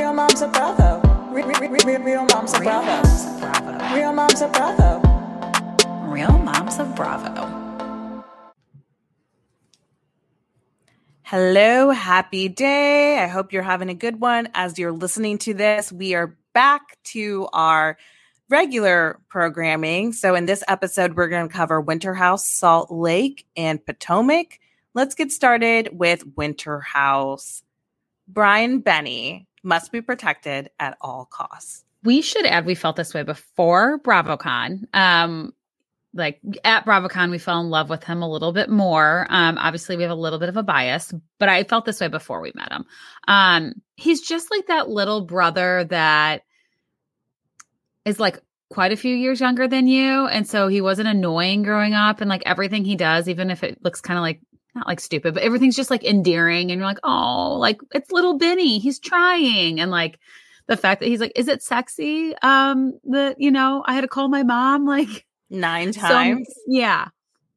Real moms of Bravo. Real, real, real, real moms of Real Bravo. Bravo. Real moms of Bravo. Real Moms of Bravo. Hello, happy day. I hope you're having a good one as you're listening to this. We are back to our regular programming. So, in this episode, we're going to cover Winter House, Salt Lake, and Potomac. Let's get started with Winter House. Brian Benni must be protected at all costs. we should add we felt this way before BravoCon. Um, like at BravoCon, we fell in love with him a little bit more. Um, obviously, we have a little bit of a bias, but I felt this way before we met him. Um, he's just like that little brother that is like quite a few years younger than you, and so he wasn't annoying growing up, and like everything he does, even if it looks kind of like not like stupid, but everything's just like endearing, and you're like, oh, like it's little Benni, he's trying, and like the fact that he's like, is it sexy? Um, that you know, I had to call my mom, like Nine so- times. yeah,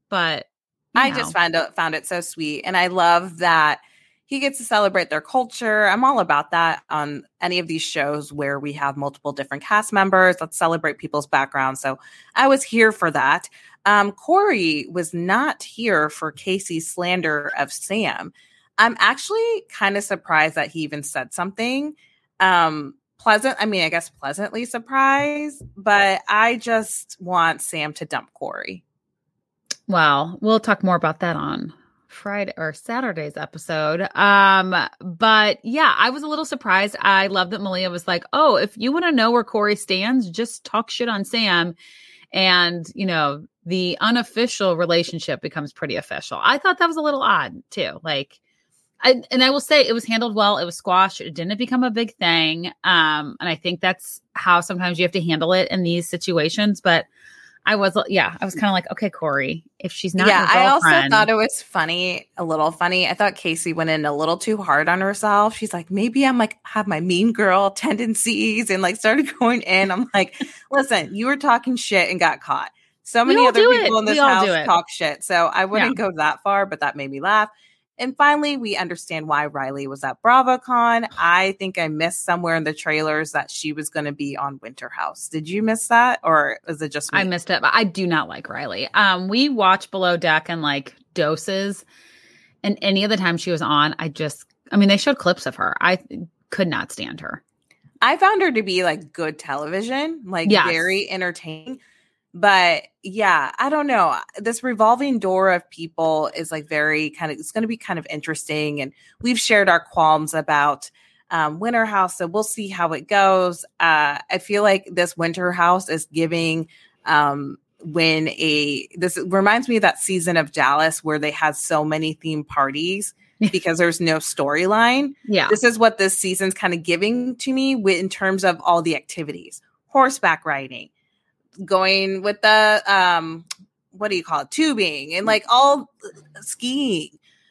but I know. just found it found it so sweet, and I love that he gets to celebrate their culture. I'm all about that on any of these shows where we have multiple different cast members. Let's celebrate people's backgrounds. So I was here for that. Um, Kory was not here for Casey's slander of Sam. I'm actually kind of surprised that he even said something. Um, pleasant, I mean, I guess pleasantly surprised, but I just want Sam to dump Kory. Well, we'll talk more about that on Friday or Saturday's episode. Um, but yeah, I was a little surprised. I love that Malia was like, "Oh, if you want to know where Kory stands, just talk shit on Sam." And, you know, the unofficial relationship becomes pretty official. I thought that was a little odd too. Like I, and I will say it was handled well. It was squashed. It didn't become a big thing. Um, and I think that's how sometimes you have to handle it in these situations. But I was, yeah, I was kind of like, okay, Kory, if she's not, yeah, I also thought it was funny, a little funny. I thought Casey went in a little too hard on herself. She's like, maybe I'm like have my mean girl tendencies and like started going in. I'm like, listen, you were talking shit and got caught. So many other people it. in this We house talk shit. So I wouldn't go that far, but that made me laugh. And finally, we understand why Riley was at BravoCon. I think I missed somewhere in the trailers that she was going to be on Winter House. Did you miss that, or is it just me? I missed it. But I do not like Riley. Um, we watch Below Deck and like doses, and any of the time she was on, I just, I mean, they showed clips of her. I could not stand her. I found her to be like good television, like Yes. very entertaining. But yeah, I don't know. This revolving door of people is like very kind of, it's going to be kind of interesting. And we've shared our qualms about um, Winter House. So we'll see how it goes. Uh, I feel like this Winter House is giving um, when a, this reminds me of that season of Dallas where they had so many theme parties because there's no storyline Yeah. this is what this season's kind of giving to me with, in terms of all the activities horseback riding going with the um what do you call it tubing and like all skiing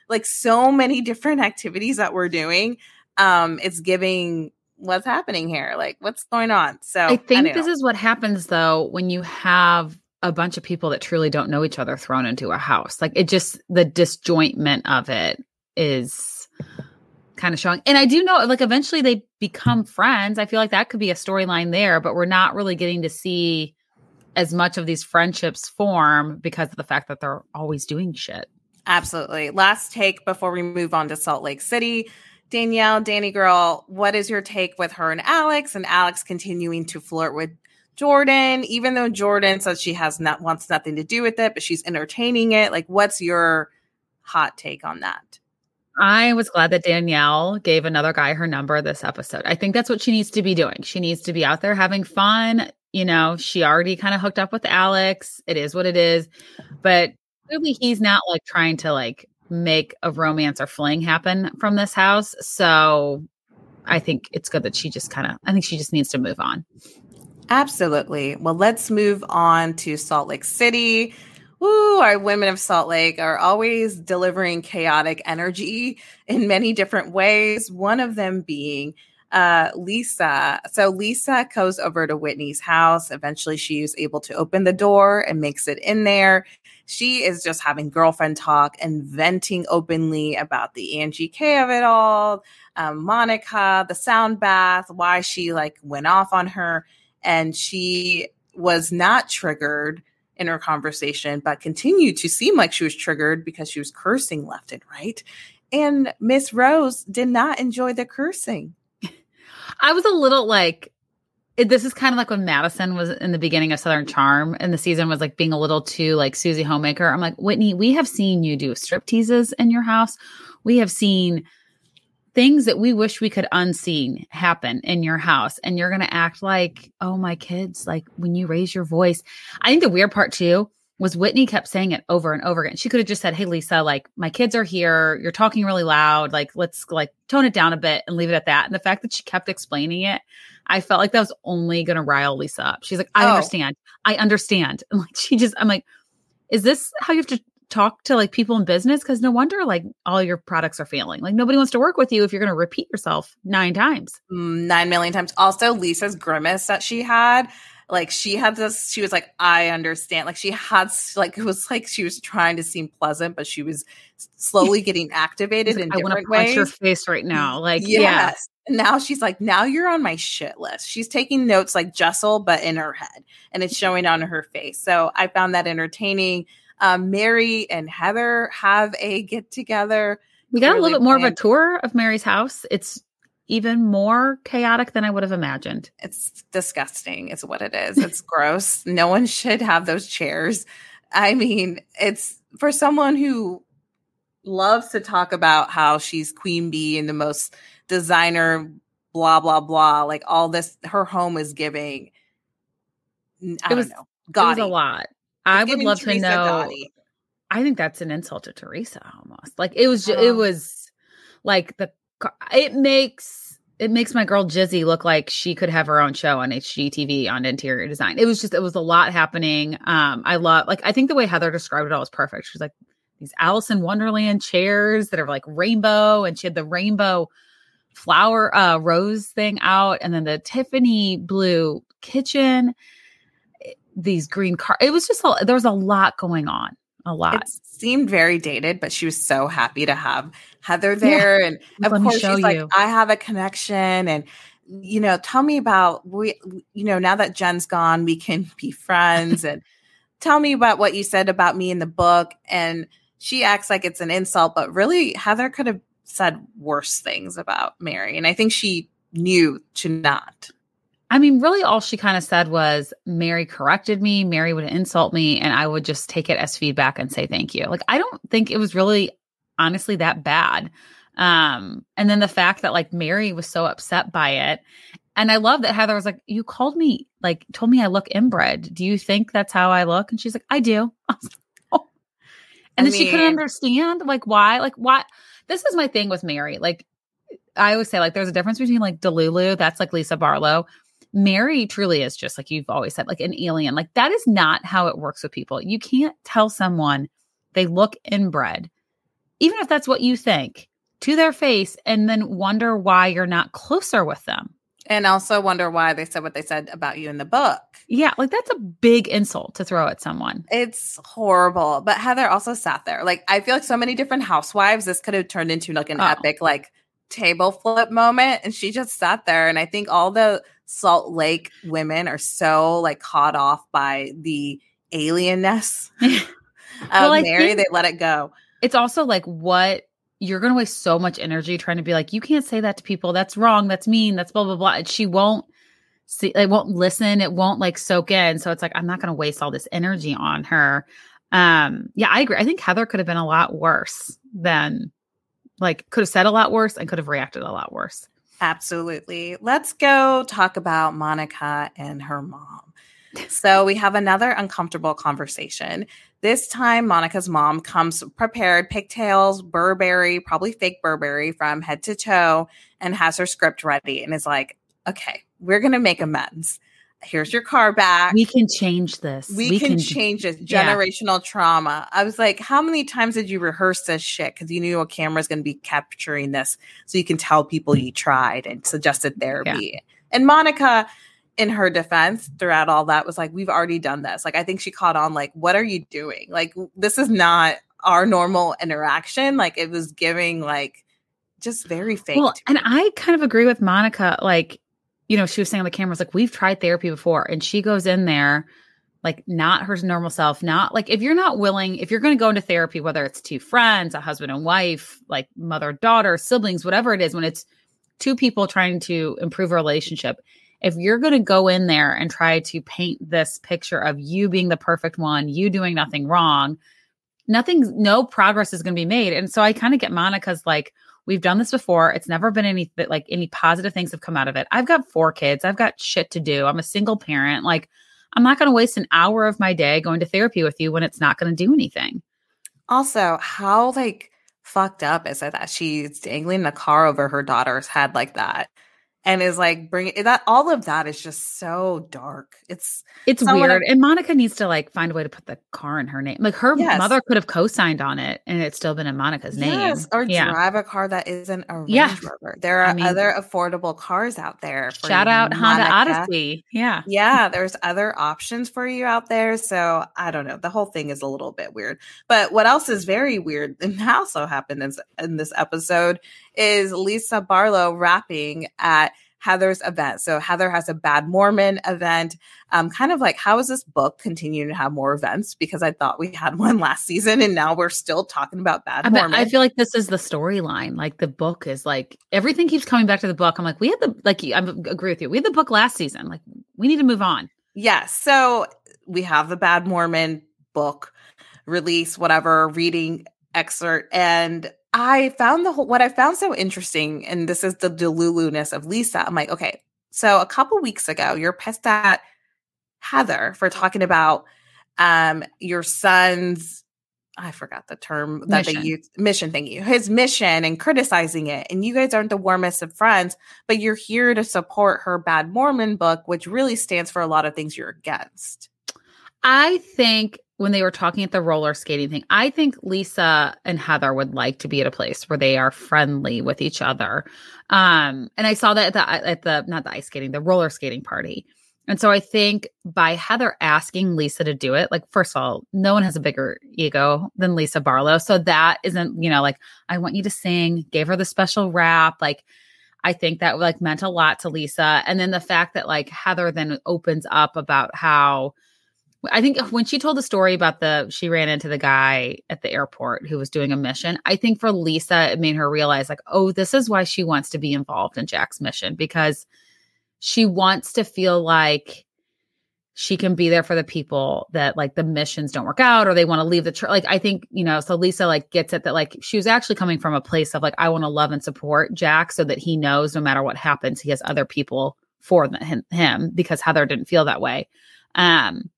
like so many different activities that we're doing um it's giving what's happening here like what's going on so I think don't this is what happens though when you have a bunch of people that truly don't know each other thrown into a house. Like it just the disjointment of it is kind of showing. And I do know like eventually they become friends. I feel like that could be a storyline there, but we're not really getting to see as much of these friendships form because of the fact that they're always doing shit. Absolutely. Last take before we move on to Salt Lake City. Danielle, Danny girl, what is your take with her and Alex and Alex continuing to flirt with Jordan, even though Jordan says she has not wants nothing to do with it, but she's entertaining it. Like, what's your hot take on that? I was glad that Danielle gave another guy her number this episode. I think that's what she needs to be doing. She needs to be out there having fun. You know, she already kind of hooked up with Alex. It is what it is. But clearly he's not like trying to like make a romance or fling happen from this house. So I think it's good that she just kind of I think she just needs to move on. Absolutely. Well, let's move on to Salt Lake City. Woo, our women of Salt Lake are always delivering chaotic energy in many different ways. One of them being uh, Lisa. So Lisa goes over to Whitney's house. Eventually, she is able to open the door and makes it in there. She is just having girlfriend talk and venting openly about the Angie K of it all, um, Monica, the sound bath, why she like went off on her, and she was not triggered in her conversation, but continued to seem like she was triggered because she was cursing left and right. And Miss Rose did not enjoy the cursing. I was a little like, it, this is kind of like when Madison was in the beginning of Southern Charm and the season was like being a little too like Susie Homemaker. I'm like, Whitney, we have seen you do strip teases in your house. We have seen things that we wish we could unseen happen in your house. And you're going to act like, oh, my kids, like when you raise your voice. I think the weird part too was Whitney kept saying it over and over again. She could have just said, Hey, Lisa, like my kids are here. You're talking really loud. Like, let's like tone it down a bit and leave it at that. And the fact that she kept explaining it, I felt like that was only going to rile Lisa up. She's like, I Oh. understand. I understand. And like, she just, I'm like, is this how you have to talk to like people in business? Because no wonder like all your products are failing. Like nobody wants to work with you if you're going to repeat yourself nine times. Mm, Nine million times. Also, Lisa's grimace that she had. Like she had this, she was like, I understand. Like she had, like it was like she was trying to seem pleasant, but she was slowly getting activated in I want to different punch ways. your face right now. Like, yes. yeah. Now she's like, now you're on my shit list. She's taking notes like Jessel, but in her head, and it's showing on her face. So I found that entertaining. Um, Mary and Heather have a get together. We got a little bit more of a tour of Mary's house. It's even more chaotic than I would have imagined. It's disgusting, is what it is. It's gross. No one should have those chairs. I mean, it's for someone who loves to talk about how she's queen bee and the most designer, blah, blah, blah. Like all this, her home is giving. I It was- don't know. It was a lot. I would love to know. I think that's an insult to Teresa almost. Like it was, ju- it Oh. was like the. It makes it makes my girl Jizzy look like she could have her own show on HGTV on interior design. It was just it was a lot happening. Um, I love like I think the way Heather described it all was perfect. She's like these Alice in Wonderland chairs that are like rainbow, and she had the rainbow flower uh rose thing out, and then the Tiffany blue kitchen. These green car. It was just a, there was a lot going on. A lot. It seemed very dated, but she was so happy to have Heather there. And of Let course, she's like. I have a connection. And, you know, tell me about, we, you know, now that Jen's gone, we can be friends. and tell me about what you said about me in the book. And she acts like it's an insult, but really, Heather could have said worse things about Mary. And I think she knew to not. I mean, really, all she kind of said was Mary corrected me. Mary would insult me, and I would just take it as feedback and say thank you. Like, I don't think it was really, honestly, that bad. Um, and then the fact that like Mary was so upset by it. And I love that Heather was like, You called me, like, told me I look inbred. Do you think that's how I look? And she's like, I do. I like, "Oh." And I then she couldn't understand, like, why, like, why. This is my thing with Mary. Like, I always say, like, there's a difference between like Delulu, that's like Lisa Barlow. Mary truly is just like you've always said, like an alien. Like that is not how it works with people. You can't tell someone they look inbred, even if that's what you think, to their face, and then wonder why you're not closer with them. And also wonder why they said what they said about you in the book. Yeah, like that's a big insult to throw at someone. It's horrible. But Heather also sat there. Like I feel like so many different housewives, this could have turned into like an Oh. epic like table flip moment. And she just sat there. And I think all the Salt Lake women are so like caught off by the alienness of Well, Mary, they let it go. It's also like what you're going to waste so much energy trying to be like, you can't say that to people. That's wrong. That's mean. That's blah, blah, blah. And she won't see, it won't listen. It won't like soak in. So it's like, I'm not going to waste all this energy on her. Um, yeah, I agree. I think Heather could have been a lot worse than like could have said a lot worse and could have reacted a lot worse. Absolutely. Let's go talk about Monica and her mom. So we have another uncomfortable conversation. This time, Monica's mom comes prepared, pigtails, Burberry, probably fake Burberry from head to toe, and has her script ready and is like, okay, we're going to make amends. Here's your car back. We can change this. We, can, change this yeah. generational trauma. I was like, how many times did you rehearse this shit? Because you knew a camera's going to be capturing this, so you can tell people you tried and suggested therapy. And Monica, in her defense, throughout all that, was like, we've already done this. Like, I think she caught on. Like, what are you doing? Like, this is not our normal interaction. Like, it was giving like just very fake. Well, and. I kind of agree with Monica. Like, you know, she was saying on the camera, was like, we've tried therapy before. And she goes in there, like, not her normal self, not like, if you're not willing, if you're going to go into therapy, whether it's two friends, a husband and wife, like mother, daughter, siblings, whatever it is, when it's two people trying to improve a relationship, if you're going to go in there and try to paint this picture of you being the perfect one, you doing nothing wrong, nothing, no progress is going to be made. And so I kind of get Monica's like, we've done this before. It's never been any like any positive things have come out of it. I've got four kids. I've got shit to do. I'm a single parent. Like, I'm not going to waste an hour of my day going to therapy with you when it's not going to do anything. also, how like fucked up is it that she's dangling the car over her daughter's head like that? And is like bringing eh, that all of that is just so dark. It's It's weird. And Monica needs to like find a way to put the car in her name. Like her Yes. mother could have co-signed on it and it's still been in Monica's name. Yes, or yeah. drive a car that isn't a Range Yeah. Rover. There are I mean- other affordable cars out there. for Shout out Honda Monica. Odyssey. Yeah. Yeah, there's other options for you out there. So I don't know. The whole thing is a little bit weird. But what else is very weird and also happened in, in this episode is Lisa Barlow rapping at Heather's event. So Heather has a Bad Mormon event. Um, kind of like how is this book continuing to have more events? Because I thought we had one last season and now we're still talking about Bad I, Mormon. I feel like this is the storyline. Like the book is like everything keeps coming back to the book. I'm like, we had the like I agree with you. We had the book last season. Like we need to move on. Yes. So we have the Bad Mormon book release, whatever reading excerpt. And I found the whole, what I found so interesting, and this is the delulu-ness of Lisa. I'm like, okay, so a couple weeks ago, you're pissed at Heather for talking about um your son's I forgot the term that Mission. they use mission thank you his mission and criticizing it and you guys aren't the warmest of friends but you're here to support her bad Mormon book which really stands for a lot of things you're against I think when they were talking at the roller skating thing, I think Lisa and Heather would like to be at a place where they are friendly with each other. Um, and I saw that at the at the not the ice skating, the roller skating party. And so I think by Heather asking Lisa to do it, like first of all, no one has a bigger ego than Lisa Barlow. So that isn't, you know, like I want you to sing, gave her the special rap, like I think that like meant a lot to Lisa. And then the fact that like Heather then opens up about how I think when she told the story about the she ran into the guy at the airport who was doing a mission, I think for Lisa it made her realize like, oh, this is why she wants to be involved in Jack's mission because she wants to feel like she can be there for the people that like the missions don't work out or they want to leave the church. Like I think, you know, so Lisa like gets it that like she was actually coming from a place of like, I want to love and support Jack so that he knows no matter what happens, he has other people for him, him because Heather didn't feel that way. Um,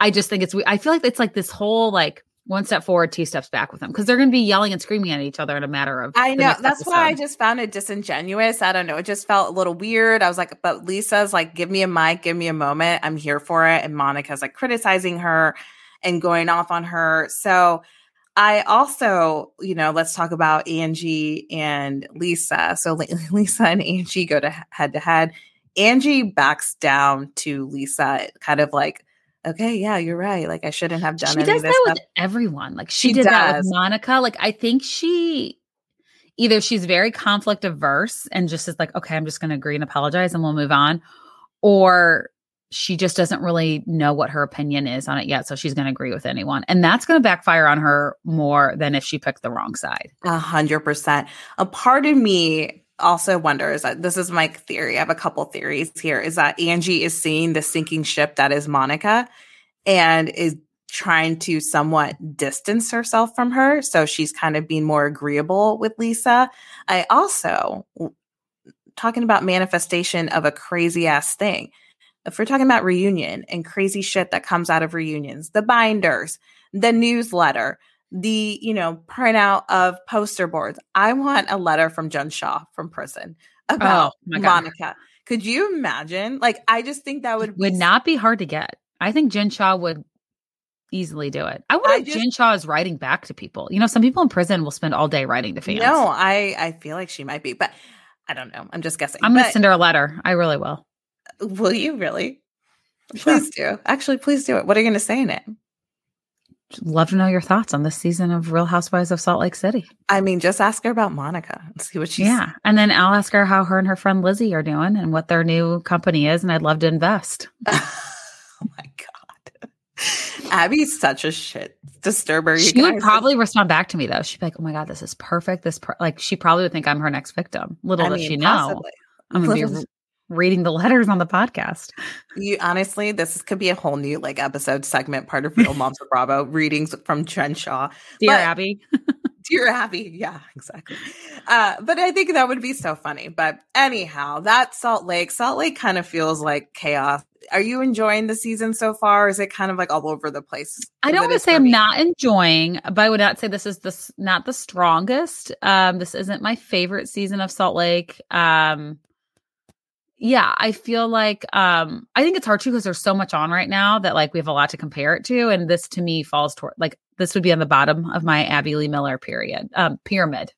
I just think it's, we- I feel like it's like this whole like one step forward, two steps back with them because they're going to be yelling and screaming at each other in a matter of. I know that's why I just found it disingenuous. I don't know. It just felt a little weird. I was like, but Lisa's like, give me a mic, give me a moment. I'm here for it. And Monica's like criticizing her and going off on her. So I also, you know, let's talk about Angie and Lisa. So Lisa and Angie go to head to head. Angie backs down to Lisa, kind of like, okay, yeah, you're right. Like I shouldn't have done she any does of this that stuff. with everyone. Like she, She did that does. with Monica. Like I think she either she's very conflict averse and just is like, okay, I'm just going to agree and apologize and we'll move on, or she just doesn't really know what her opinion is on it yet, so she's going to agree with anyone, and that's going to backfire on her more than if she picked the wrong side. A hundred percent. A part of me also wonders that this is my theory. I have a couple theories here is that Angie is seeing the sinking ship that is Monica and is trying to somewhat distance herself from her. So she's kind of being more agreeable with Lisa. I also, talking about manifestation of a crazy ass thing. If we're talking about reunion and crazy shit that comes out of reunions, the binders, the newsletter, the you know printout of poster boards i want a letter from jen shah from prison about Oh. Monica. Could you imagine? Like, I just think that would would be not be hard to get. I think Jen Shah would easily do it. I wonder if Jen Shah is writing back to people. You know, some people in prison will spend all day writing to fans. No, I I feel like she might be, but I don't know. I'm just guessing. I'm going to But send her a letter. I really will. will you really? Sure. Please do. Actually, please do it. What are you going to say in it? Love to know your thoughts on this season of Real Housewives of Salt Lake City. I mean, just ask her about Monica and see what she's. yeah. And then I'll ask her how her and her friend Lizzie are doing and what their new company is. And I'd love to invest. oh my god, Abby's such a shit disturber. You she would probably respond back to me though. She'd be like, "Oh my god, this is perfect." This per-. like she probably would think I'm her next victim. Little I does mean, she know, possibly. I'm gonna be Little- re- reading the letters on the podcast. You honestly, this could be a whole new like episode segment, part of Real Moms of Bravo readings from Jen Shah. Dear But- Abby, Dear Abby, yeah, exactly. Uh, but I think that would be so funny. But anyhow, that Salt Lake, Salt Lake kind of feels like chaos. Are you enjoying the season so far? Or is it kind of like all over the place? I don't want to say I'm me? not enjoying, but I would not say this is this not the strongest. Um, this isn't my favorite season of Salt Lake. Um, yeah, I feel like um, I think it's hard too because there's so much on right now that like we have a lot to compare it to, and this to me falls toward like this would be on the bottom of my Abby Lee Miller period um, pyramid.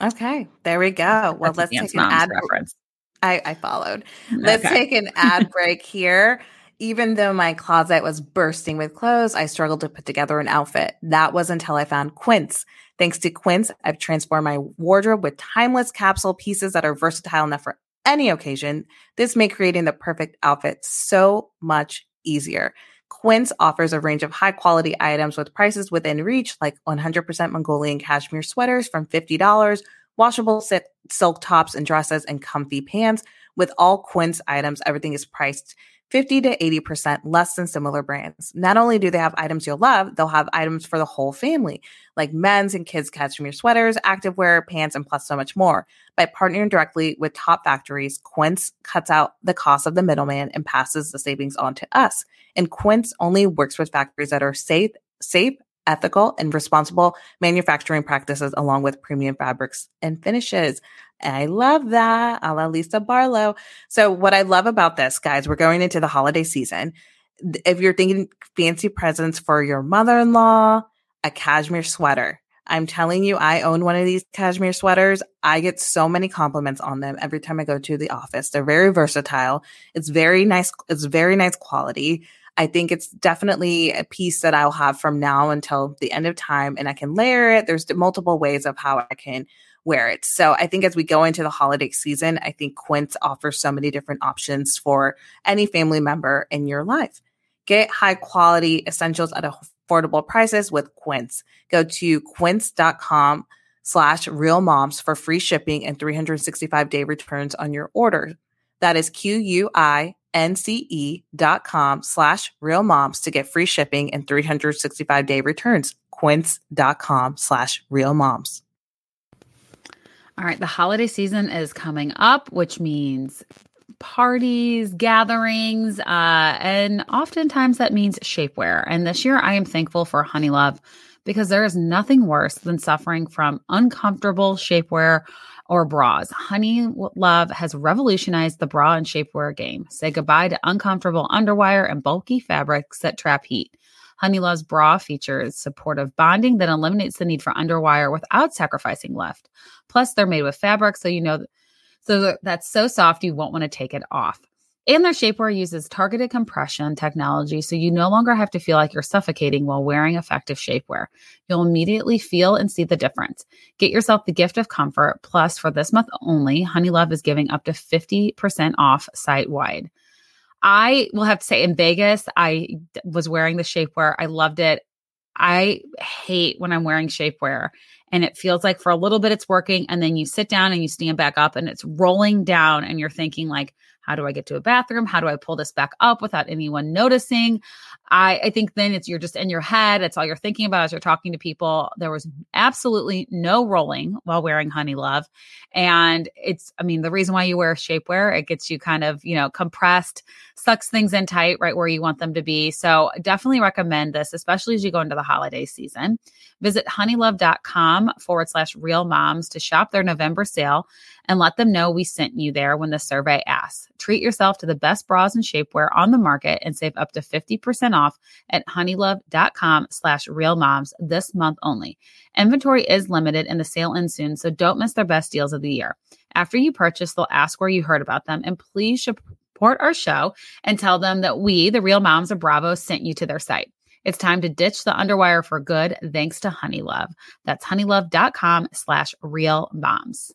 Okay, there we go. Well, That's let's take an ad. reference. I, I followed. Let's take an ad break here. Even though my closet was bursting with clothes, I struggled to put together an outfit. That was until I found Quince. Thanks to Quince, I've transformed my wardrobe with timeless capsule pieces that are versatile enough for any occasion. This made creating the perfect outfit so much easier. Quince offers a range of high quality items with prices within reach, like 100% Mongolian cashmere sweaters from $50, washable silk, silk tops and dresses, and comfy pants. With all Quince items, everything is priced 50 to 80% less than similar brands. Not only do they have items you'll love, they'll have items for the whole family, like men's and kids' cashmere sweaters, activewear, pants, and plus so much more. By partnering directly with top factories, Quince cuts out the cost of the middleman and passes the savings on to us. And Quince only works with factories that are safe, safe, ethical, and responsible manufacturing practices along with premium fabrics and finishes. I love that. A la Lisa Barlow. So what I love about this, guys, we're going into the holiday season. If you're thinking fancy presents for your mother-in-law, a cashmere sweater. I'm telling you, I own one of these cashmere sweaters. I get so many compliments on them every time I go to the office. They're very versatile. It's very nice. It's very nice quality. I think it's definitely a piece that I'll have from now until the end of time and I can layer it. There's multiple ways of how I can wear it. So I think as we go into the holiday season, I think Quince offers so many different options for any family member in your life. Get high quality essentials at affordable prices with Quince. Go to quince.com slash real moms for free shipping and 365 day returns on your order. That is Q-U-I-N-C-E dot com slash real moms to get free shipping and 365 day returns. Quince.com slash real moms. All right, the holiday season is coming up, which means parties, gatherings, uh, and oftentimes that means shapewear. And this year, I am thankful for Honey Love because there is nothing worse than suffering from uncomfortable shapewear or bras. Honey Love has revolutionized the bra and shapewear game. Say goodbye to uncomfortable underwire and bulky fabrics that trap heat. Honey Love's bra features supportive bonding that eliminates the need for underwire without sacrificing lift. Plus, they're made with fabric, so you know so that's so soft you won't want to take it off. And their shapewear uses targeted compression technology, so you no longer have to feel like you're suffocating while wearing effective shapewear. You'll immediately feel and see the difference. Get yourself the gift of comfort. Plus, for this month only, Honeylove is giving up to 50% off site wide. I will have to say, in Vegas, I was wearing the shapewear. I loved it. I hate when I'm wearing shapewear and it feels like for a little bit it's working and then you sit down and you stand back up and it's rolling down and you're thinking like how do i get to a bathroom? How do i pull this back up without anyone noticing? I i think then it's you're just in your head it's all you're thinking about as you're talking to people. There was absolutely no rolling while wearing honey love and it's i mean the reason why you wear shapewear it gets you kind of you know compressed sucks things in tight right where you want them to be. So definitely recommend this especially as you go into the holiday season. Visit honeylove.com forward slash real moms to shop their November sale and let them know we sent you there when the survey asks. Treat yourself to the best bras and shapewear on the market and save up to 50% off at honeylove.com slash real moms this month only. Inventory is limited and the sale ends soon, so don't miss their best deals of the year. After you purchase, they'll ask where you heard about them and please support our show and tell them that we, the real moms of Bravo, sent you to their site. It's time to ditch the underwire for good thanks to Honeylove. That's honeylove.com slash real moms.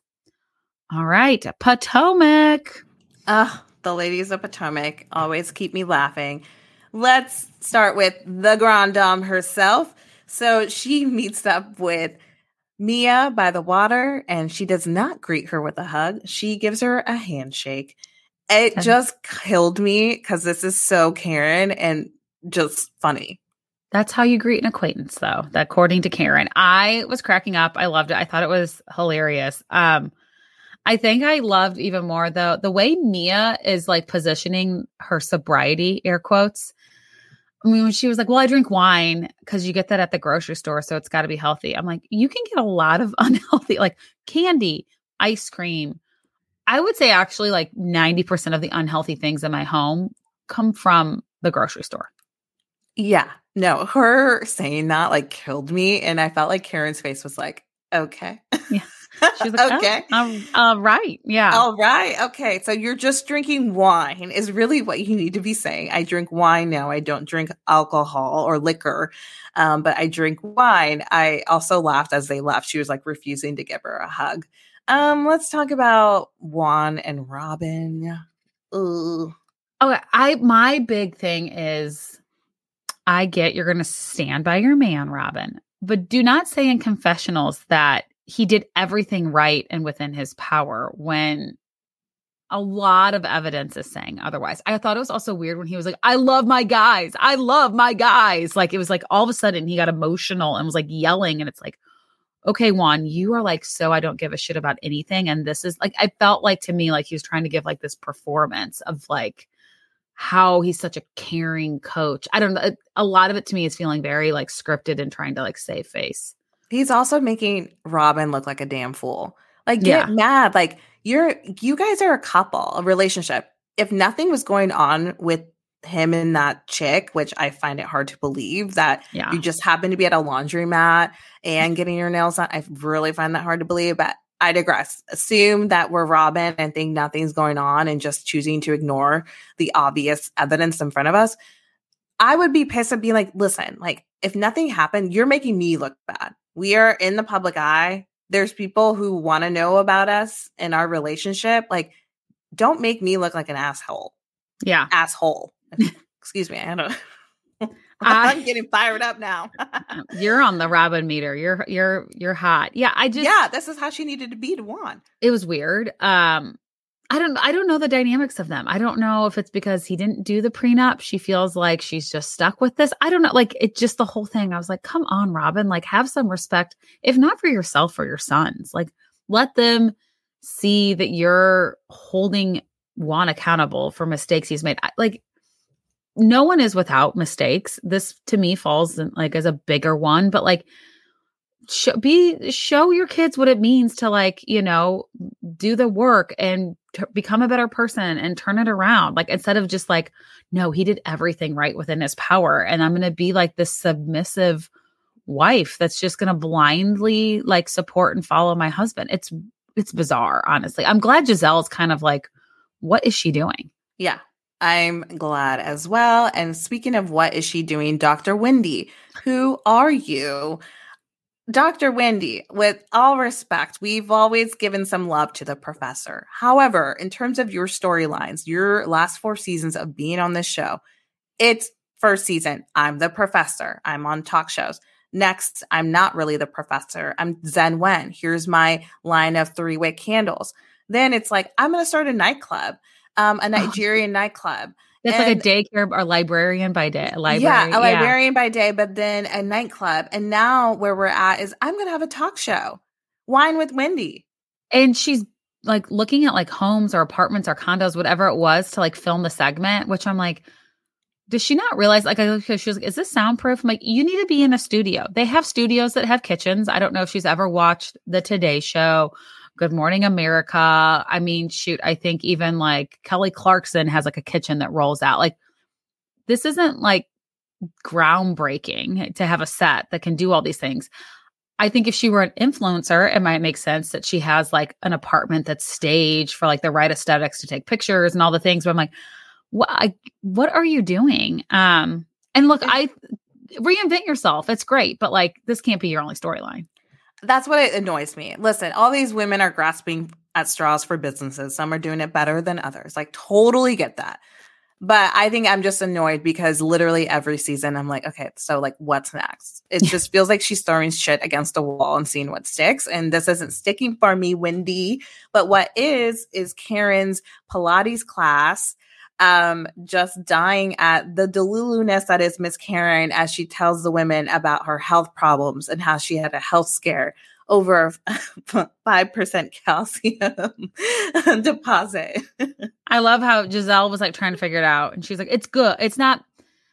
All right, Potomac. Ah, the ladies of Potomac always keep me laughing. Let's start with the Grand Dame herself. So she meets up with Mia by the water and she does not greet her with a hug. She gives her a handshake. It just killed me because this is so Karen and just funny. That's how you greet an acquaintance, though. That according to Karen, I was cracking up. I loved it. I thought it was hilarious. Um, I think I loved even more though the way Mia is like positioning her sobriety air quotes. I mean, when she was like, "Well, I drink wine because you get that at the grocery store, so it's got to be healthy." I'm like, you can get a lot of unhealthy, like candy, ice cream. I would say actually, like ninety percent of the unhealthy things in my home come from the grocery store. Yeah. No, her saying that like killed me. And I felt like Karen's face was like, okay. Yeah. She was like, okay. "Oh, um, uh, right, yeah." All right. Okay. So you're just drinking wine, is really what you need to be saying. I drink wine now. I don't drink alcohol or liquor, um, but I drink wine. I also laughed as they left. She was like refusing to give her a hug. Um, let's talk about Juan and Robin. Ooh. Okay, I my big thing is I get you're going to stand by your man, Robin, but do not say in confessionals that he did everything right and within his power when a lot of evidence is saying otherwise. I thought it was also weird when he was like, I love my guys. I love my guys. Like it was like all of a sudden he got emotional and was like yelling. And it's like, okay, Juan, you are like, so I don't give a shit about anything. And this is like, I felt like to me, like he was trying to give like this performance of like, how he's such a caring coach. I don't know. A lot of it to me is feeling very like scripted and trying to like save face. He's also making Robin look like a damn fool. Like, get Yeah. mad. Like, you're, you guys are a couple, a relationship. If nothing was going on with him and that chick, which I find it hard to believe that Yeah. you just happen to be at a laundromat mm. and getting your nails done, I really find that hard to believe. But I digress. Assume that we're Robin and think nothing's going on and just choosing to ignore the obvious evidence in front of us. I would be pissed and be like, listen, like if nothing happened, you're making me look bad. We are in the public eye. There's people who want to know about us and our relationship. Like, don't make me look like an asshole. Yeah. Asshole. Excuse me. I don't. I- I'm getting fired up now. You're on the Robin meter. You're you're you're hot. Yeah. I just yeah, this is how she needed to be to Juan. it was weird. Um I don't I don't know the dynamics of them. I don't know if it's because he didn't do the prenup. She feels like she's just stuck with this. I don't know. Like it just the whole thing. I was like, come on, Robin, like have some respect, if not for yourself, for your sons. Like let them see that you're holding Juan accountable for mistakes he's made. I- Like no one is without mistakes. This to me falls in, like as a bigger one, but like be show your kids what it means to like you know do the work and t- become a better person and turn it around. Like instead of just like no he did everything right within his power and i'm going to be like this submissive wife that's just going to blindly like support and follow my husband. It's it's bizarre honestly. I'm glad gizelle's kind of like what is she doing? Yeah, I'm glad as well. And speaking of what is she doing, Dr. Wendy, who are you? Dr. Wendy, with all respect, we've always given some love to the professor. However, in terms of your storylines, your last four seasons of being on this show, it's first season, I'm the professor, I'm on talk shows. Next, I'm not really the professor, I'm Zen Wen. Here's my line of three wick candles. Then it's like, I'm going to start a nightclub, um, a Nigerian nightclub. that's And- like a daycare or librarian by day a library Yeah, a librarian by day, but then a nightclub. And now where we're at is I'm going to have a talk show, Wine with Wendy. and she's like looking at like homes or apartments or condos whatever it was to like film the segment which i'm like does she not realize like I she was like, is this soundproof? I'm like, you need to be in a studio. They have studios that have kitchens. I don't know if she's ever watched the Today Show, Good Morning America. I mean, shoot, I think even like Kelly Clarkson has like a kitchen that rolls out. Like this isn't like groundbreaking to have a set that can do all these things. I think if she were an influencer, it might make sense that she has like an apartment that's staged for like the right aesthetics to take pictures and all the things. But I'm like, what I, what are you doing? Um, and look, I reinvent yourself. It's great, but like this can't be your only storyline. That's what it annoys me. Listen, all these women are grasping at straws for businesses. Some are doing it better than others. Like totally get that. But I think I'm just annoyed because literally every season I'm like, okay, so like what's next? It just feels like she's throwing shit against the wall and seeing what sticks. And this isn't sticking for me, Wendy. But what is, is Karen's Pilates class um, just dying at the deluluness that is Miss Karen as she tells the women about her health problems and how she had a health scare over 5% calcium deposit. I love how Gizelle was like trying to figure it out. And she's like, it's good. It's not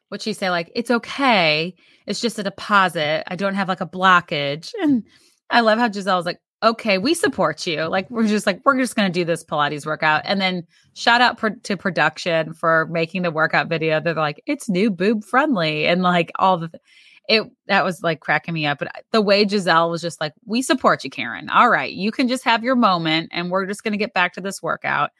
what she say, like, it's okay. It's just a deposit. I don't have like a blockage. And I love how Gizelle was like, okay, we support you. Like we're just like we're just going to do this Pilates workout, and then shout out pro- to production for making the workout video. They're like, it's new boob friendly, and like all the. Th- it that was like cracking me up, but the way Gizelle was just like, "We support you, Karen. All right, you can just have your moment, and we're just going to get back to this workout."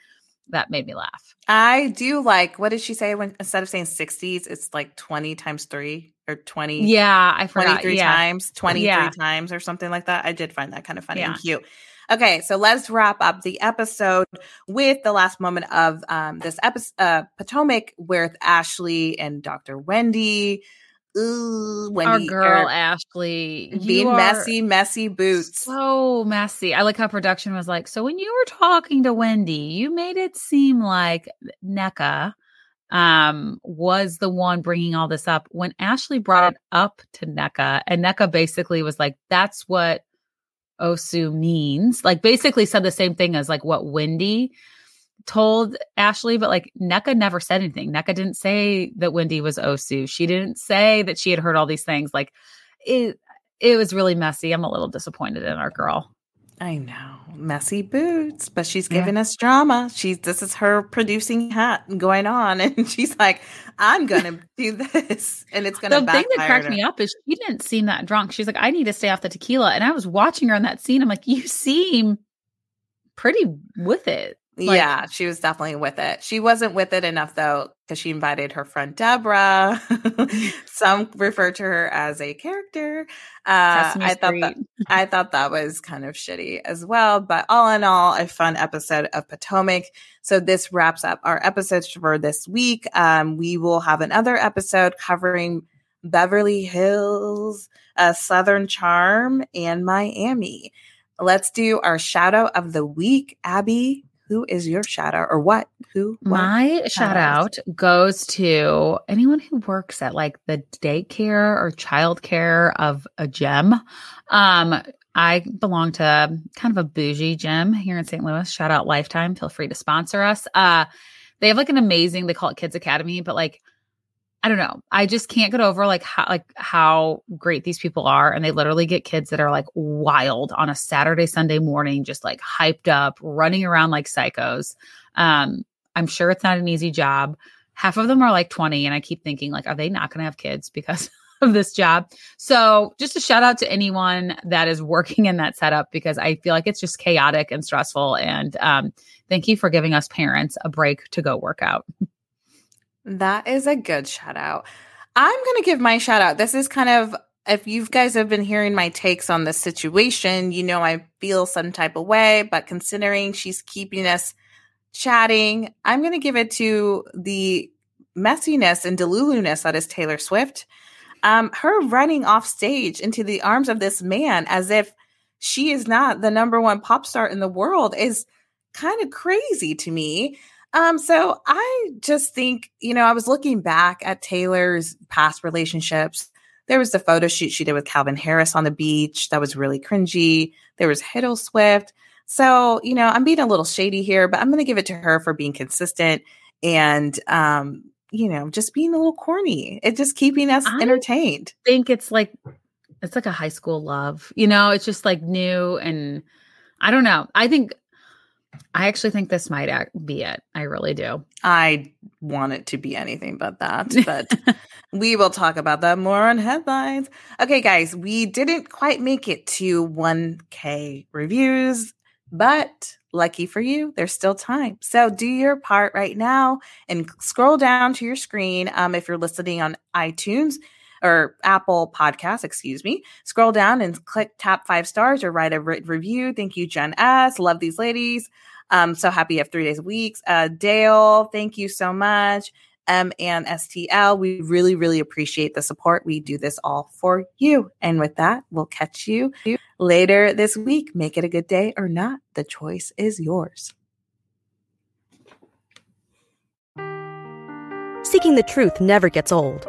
That made me laugh. I do like what did she say when instead of saying 60s, it's like 20 times three or 20 yeah i forgot 23 yeah. times 23 Yeah. times or something like that i did find that kind of funny Yeah. and cute okay so let's wrap up the episode with the last moment of um, this episode uh, potomac with ashley and dr wendy Ooh, wendy our girl ashley being messy messy boots so messy i like how production was like so when you were talking to wendy you made it seem like Nneka um was the one bringing all this up. When ashley brought it up to Nneka and Nneka basically was like that's what osu means like basically said the same thing as like what wendy told ashley but like Nneka never said anything. Nneka didn't say that wendy was osu. She didn't say that she had heard all these things. Like it it was really messy. I'm a little disappointed in our girl i know messy boots but she's Yeah. giving us drama she's this is her producing hat going on and she's like i'm gonna do this and it's gonna the thing that cracked to- me up is she didn't seem that drunk. She's like, I need to stay off the tequila. And I was watching her in that scene. I'm like, you seem pretty with it. Like- yeah, she was definitely with it. She wasn't with it enough though, because she invited her friend Deborah. Some refer to her as a character. Uh, I thought that I thought that was kind of shitty as well. But all in all, a fun episode of Potomac. So this wraps up our episodes for this week. Um, we will have another episode covering Beverly Hills, uh, Southern Charm, and Miami. Let's do our shout out of the week. Abby, who is your shout out or what? Who? What? My shout out goes to anyone who works at like the daycare or childcare of a gym. Um, I belong to kind of a bougie gym here in St. Louis. Shout out Lifetime. Feel free to sponsor us. Uh, they have like an amazing, they call it Kids Academy, but like, I don't know. I just can't get over like how like how great these people are. And they literally get kids that are like wild on a Saturday, Sunday morning, just like hyped up, running around like psychos. Um, I'm sure it's not an easy job. Half of them are like 20, and I keep thinking, like, are they not going to have kids because of this job? So, just a shout out to anyone that is working in that setup because I feel like it's just chaotic and stressful. And um, thank you for giving us parents a break to go work out. That is a good shout out. I'm going to give my shout out. This is kind of, if you guys have been hearing my takes on this situation, you know I feel some type of way, but considering she's keeping us chatting, I'm going to give it to the messiness and deluluness that is Taylor Swift. Um, her running off stage into the arms of this man as if she is not the number one pop star in the world is kind of crazy to me. Um, so I just think, you know, I was looking back at Taylor's past relationships. There was the photo shoot she did with Calvin Harris on the beach. That was really cringy. There was Hiddle Swift. So, you know, I'm being a little shady here, but I'm going to give it to her for being consistent and um, you know, just being a little corny. It's just keeping us I- entertained. think it's like it's like a high school love. You know, it's just like new and I don't know. I think I actually think this might be it. I really do. I want it to be anything but that, but we will talk about that more on headlines. Okay, guys, we didn't quite make it to 1K reviews, but lucky for you, there's still time. So do your part right now and scroll down to your screen. Um, if you're listening on iTunes, or Apple Podcasts, excuse me. Scroll down and click tap five stars or write a written review. Thank you, Jen S. Love these ladies. Um, so happy you have three days a week. Uh, Dale, thank you so much. M and STL, we really, really appreciate the support. We do this all for you. And with that, we'll catch you later this week. Make it a good day or not. The choice is yours. Seeking the truth never gets old.